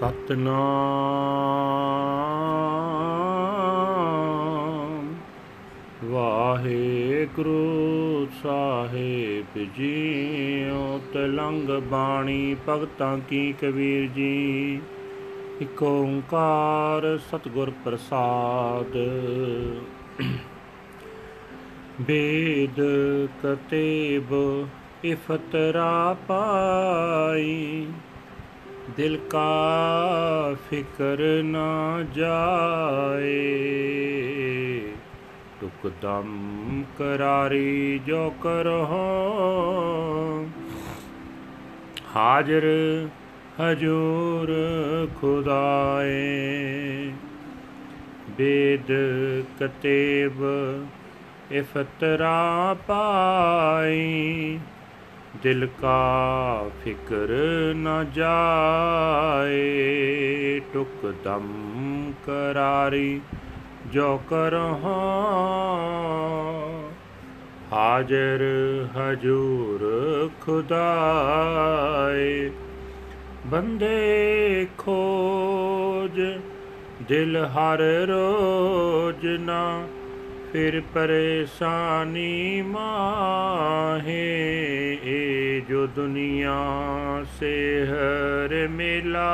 ਸਤਨਾਮ। ਵਾਹਿਗੁਰੂ ਸਾਹਿਬ ਜੀਓ, ਤਲੰਗ ਬਾਣੀ ਭਗਤਾਂ ਕੀ ਕਬੀਰ ਜੀ। ਇਕ ਓੰਕਾਰ ਸਤਿਗੁਰ ਪ੍ਰਸਾਦ। ਬੇਦ ਕਤੇਬ, ਇਫਤਰਾ ਪਾਈ। दिल का फिकर न जुकदम करारी जो कर हो। हाज़िर हजूर खुदाए। बेद कतेब इफतरा पाई। ਦਿਲ ਕਾ ਫਿਕਰ ਨ ਜਾਏ, ਟੁਕ ਦਮ ਕਰਾਰੀ ਜੋ ਕਰਹਾਂ ਹਾਜ਼ਰ ਹਜੂਰ ਖੁਦਾਏ, ਬੰਦੇ ਖੋਜ, ਦਿਲ ਹਰ ਰੋਜ ਨਾ ਫਿਰ ਪਰੇਸ਼ਾਨੀ ਮਾਹੇ ਇਹ ਜੋ ਦੁਨੀਆ ਸੇ ਹਰ ਮਿਲਾ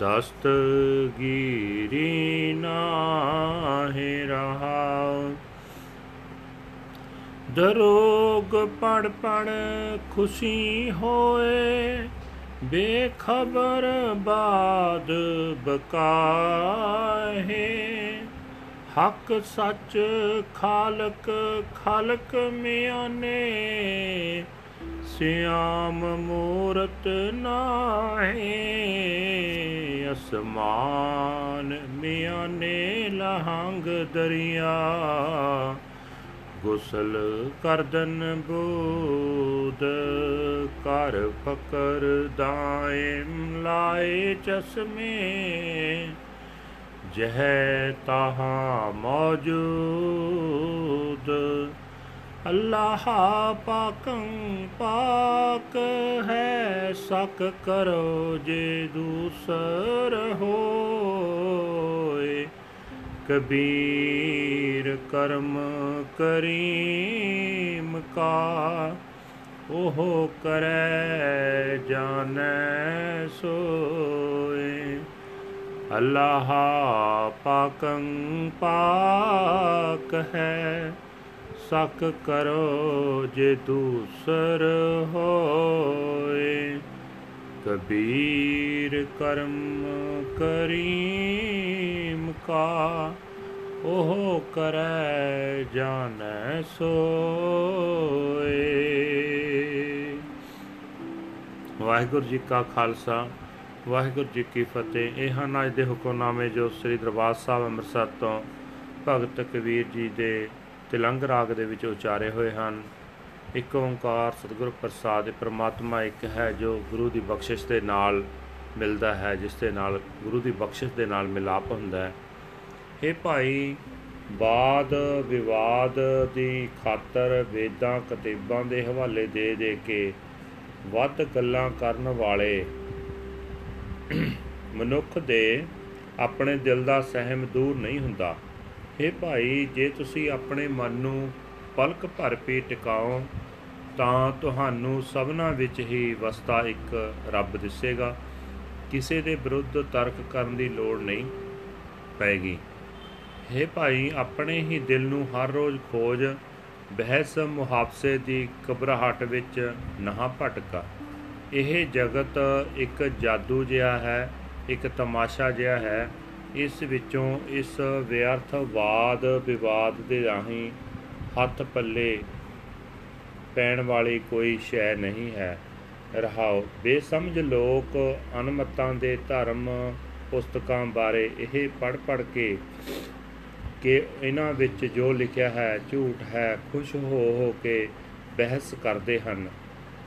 ਦਸਤਗੀਰੀ ਨਾਹਿ ਰਹਾ ਦਰੋਗ ਪੜ ਪੜ ਖੁਸ਼ੀ ਹੋਏ ਬੇਖਬਰ ਬਾਦ ਬਕਾਹੇ ਹੱਕ ਸੱਚ ਖਾਲਕ ਖਾਲਕ ਮਿਆਨੇ, ਸਿਆਮ ਮੂਰਤ ਨਾਹੀ, ਅਸਮਾਨ ਮਿਆਨੇ ਲਹੰਗ ਦਰਿਆ, ਗੁਸਲ ਕਰਦਨ ਬੂਦ ਕਰ ਫਕਰ ਦਾਇਮ ਲਾਏ ਚਸ਼ਮੇ ਜਹ ਤਹਾ ਮੌਜੂਦ। ਅੱਲਾਹ ਪਾਕੰ ਪਾਕ ਹੈ, ਸਕ ਕਰੋ ਜੇ ਦੂਸਰ ਹੋਏ। ਕਬੀਰ ਕਰਮ ਕਰੀਮ ਕਾ, ਉਹ ਕਰੈ ਜਾਣੈ ਸੋਏ। ਅੱਲਾਹ ਪਾਕੰ ਪਾਕ ਹੈ ਸਕ ਕਰੋ ਜੇ ਦੂਸਰ ਹੋਏ। ਕਬੀਰ ਕਰਮ ਕਰੀਮ ਕਾ, ਉਹ ਕਰੈ ਜਾਣੈ ਸੋਏ। ਵਾਹਿਗੁਰੂ ਜੀ ਕਾ ਖਾਲਸਾ ਵਾਹਿਗੁਰੂ ਜੀ ਕੀ ਫਤਿਹ। ਇਹ ਹਨ ਅੱਜ ਦੇ ਹੁਕਮਨਾਮੇ ਜੋ ਸ੍ਰੀ ਦਰਬਾਰ ਸਾਹਿਬ ਅੰਮ੍ਰਿਤਸਰ ਤੋਂ ਭਗਤ ਕਬੀਰ ਜੀ ਦੇ ਤਿਲੰਗ ਰਾਗ ਦੇ ਵਿੱਚ ਉਚਾਰੇ ਹੋਏ ਹਨ। ਇੱਕ ਓੰਕਾਰ ਸਤਿਗੁਰ ਪ੍ਰਸਾਦ ਪ੍ਰਮਾਤਮਾ ਇੱਕ ਹੈ ਜੋ ਗੁਰੂ ਦੀ ਬਖਸ਼ਿਸ਼ ਦੇ ਨਾਲ ਮਿਲਦਾ ਹੈ, ਜਿਸ ਦੇ ਨਾਲ ਗੁਰੂ ਦੀ ਬਖਸ਼ਿਸ਼ ਦੇ ਨਾਲ ਮਿਲਾਪ ਹੁੰਦਾ ਹੈ। ਇਹ ਭਾਈ, ਬਾਦ ਵਿਵਾਦ ਦੀ ਖਾਤਰ ਵੇਦਾਂ, ਕਤੇਬਾਂ ਦੇ ਹਵਾਲੇ ਦੇ ਦੇ ਕੇ ਵੱਧ ਗੱਲਾਂ ਕਰਨ ਵਾਲੇ ਮਨੁੱਖ ਦੇ ਆਪਣੇ ਦਿਲ ਦਾ ਸਹਿਮ ਦੂਰ ਨਹੀਂ ਹੁੰਦਾ। हे ਭਾਈ, ਜੇ ਤੁਸੀਂ ਆਪਣੇ ਮਨ ਨੂੰ ਪਲਕ ਭਰ ਕੇ ਟਿਕਾਓ, ਤਾਂ ਤੁਹਾਨੂੰ ਸਭਨਾ ਵਿੱਚ ਹੀ ਵਸਦਾ ਇੱਕ ਰੱਬ ਦਿਸੇਗਾ। ਕਿਸੇ ਦੇ ਵਿਰੁੱਧ ਤਰਕ ਕਰਨ ਦੀ ਲੋੜ ਨਹੀਂ ਪੈਗੀ। हे ਭਾਈ, ਆਪਣੇ ਹੀ ਦਿਲ ਨੂੰ ਹਰ ਰੋਜ਼ ਖੋਜ, ਬਹਿਸ ਮੁਹਾਫਸੇ ਦੀ ਕਬਰਾਹਟ ਵਿੱਚ ਨਹਾ ਭਟਕਾ। ਇਹ ਜਗਤ ਇੱਕ ਜਾਦੂ ਜਿਹਾ ਹੈ ਇੱਕ ਤਮਾਸ਼ਾ ਜਿਹਾ ਹੈ। ਇਸ ਵਿੱਚੋਂ ਇਸ ਵਿਅਰਥ ਵਾਦ ਵਿਵਾਦ ਦੇ ਰਾਹੀਂ ਹੱਥ ਪੱਲੇ ਪੈਣ ਵਾਲੀ ਕੋਈ ਸ਼ੈ ਨਹੀਂ ਹੈ। ਰਹਾਓ, ਬੇਸਮਝ ਲੋਕ ਅਨਮਤਾਂ ਦੇ ਧਰਮ ਪੁਸਤਕਾਂ ਬਾਰੇ ਇਹ ਪੜ ਪੜ ਕੇ ਕਿ ਇਹਨਾਂ ਵਿੱਚ ਜੋ ਲਿਖਿਆ ਹੈ, ਝੂਠ ਹੈ, ਖੁਸ਼ ਹੋ ਹੋ ਕੇ ਬਹਿਸ ਕਰਦੇ ਹਨ।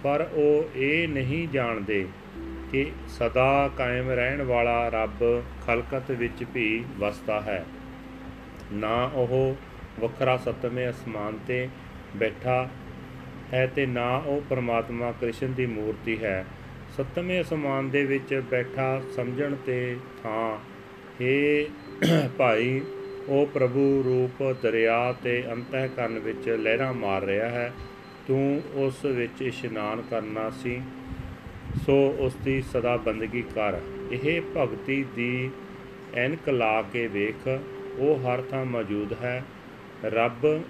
ਪਰ ਉਹ ਇਹ ਨਹੀਂ ਜਾਣਦੇ ਕਿ ਸਦਾ ਕਾਇਮ ਰਹਿਣ ਵਾਲਾ ਰੱਬ ਖਲਕਤ ਵਿੱਚ ਵੀ ਵਸਦਾ ਹੈ। ਨਾ ਉਹ ਵੱਖਰਾ ਸਤਵੇਂ ਅਸਮਾਨ ਤੇ ਬੈਠਾ ਹੈ ਤੇ ਨਾ ਉਹ ਪਰਮਾਤਮਾ ਕ੍ਰਿਸ਼ਨ ਦੀ ਮੂਰਤੀ ਹੈ। ਸੱਤਵੇਂ ਅਸਮਾਨ ਦੇ ਵਿੱਚ ਬੈਠਾ ਸਮਝਣ ਤੇ ਥਾਂ, ਹੇ ਭਾਈ, ਉਹ ਪ੍ਰਭੂ ਰੂਪ ਦਰਿਆ ਤੇ ਅੰਤਹਿਕਰਨ ਵਿੱਚ ਲਹਿਰਾਂ ਮਾਰ ਰਿਹਾ ਹੈ। ਤੂੰ ਉਸ ਵਿੱਚ ਇਸ਼ਨਾਨ ਕਰਨਾ ਸੀ। ਸੋ ਉਸ ਦੀ ਸਦਾ ਬੰਦਗੀ ਕਰ। ਇਹ ਭਗਤੀ ਦੀ ਐਨਕ ਲਾ ਕੇ ਵੇਖ, ਉਹ ਹਰ ਥਾਂ ਮੌਜੂਦ ਹੈ। ਰੱਬ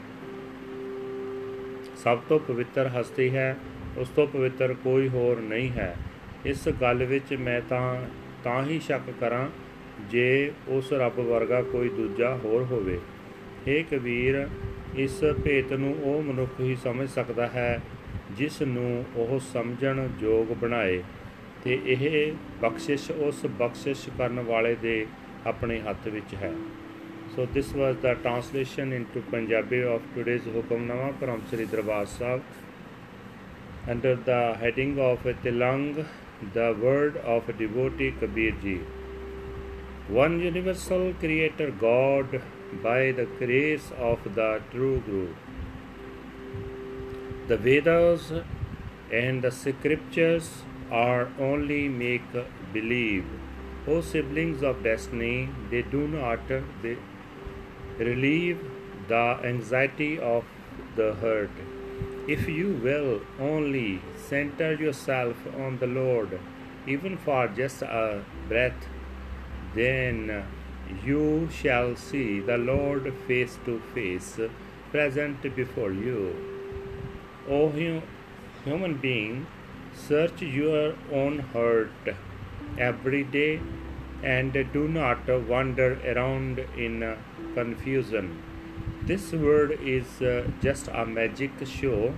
ਸਭ ਤੋਂ ਪਵਿੱਤਰ ਹਸਤੀ ਹੈ, ਉਸ ਤੋਂ ਪਵਿੱਤਰ ਕੋਈ ਹੋਰ ਨਹੀਂ ਹੈ। ਇਸ ਗੱਲ ਵਿੱਚ ਮੈਂ ਤਾਂ ਤਾਂ ਹੀ ਸ਼ੱਕ ਕਰਾਂ, ਜੇ ਉਸ ਰੱਬ ਵਰਗਾ ਕੋਈ ਦੂਜਾ ਹੋਰ ਹੋਵੇ। हे ਕਬੀਰ, ਇਸ ਭੇਤ ਨੂੰ ਉਹ ਮਨੁੱਖ ਹੀ ਸਮਝ ਸਕਦਾ ਹੈ ਜਿਸ ਨੂੰ ਉਹ ਸਮਝਣ ਯੋਗ ਬਣਾਏ ਤੇ ਇਹ ਬਖਸ਼ਿਸ਼ ਉਸ ਬਖਸ਼ਿਸ਼ ਕਰਨ ਵਾਲੇ ਦੇ ਆਪਣੇ ਹੱਥ ਵਿੱਚ ਹੈ so this was the translation into Punjabi of today's Hukamnama from Sri Darbar Sahib under the heading of Tilang the word of devotee Kabir ji. One universal creator God by the grace of the true Guru. The Vedas and the scriptures are only make believe. O siblings of destiny, they do not they relieve the anxiety of the heart. If you will only center yourself on the Lord, even for just a breath, then you shall see the Lord face to face, present before you. O hu- human being, search your own heart every day and do not wander around in confusion. This world is uh, just a magic show.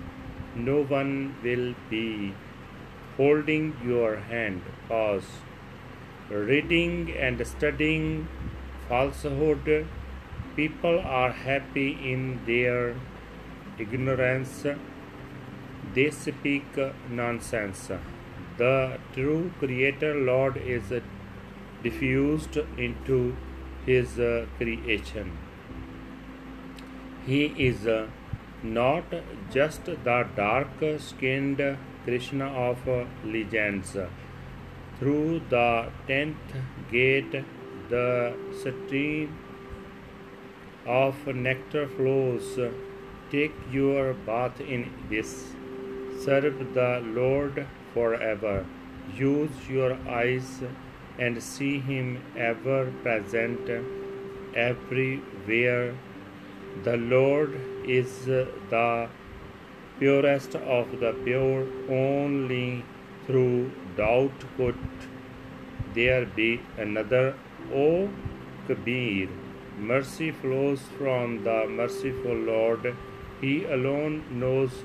No one will be holding your hand. Pause. Reading and studying falsehood. People are happy in their ignorance. They speak nonsense. The true Creator Lord is diffused into His uh, creation. He is uh, not just the dark skinned Krishna of uh, legends. Through the tenth gate, the stream of nectar flows. Take your bath in this. Serve the Lord forever. Use your eyes and see Him ever present everywhere. The Lord is the purest of the pure, only through doubt could there be another. O Kabir, mercy flows from the merciful Lord. He alone knows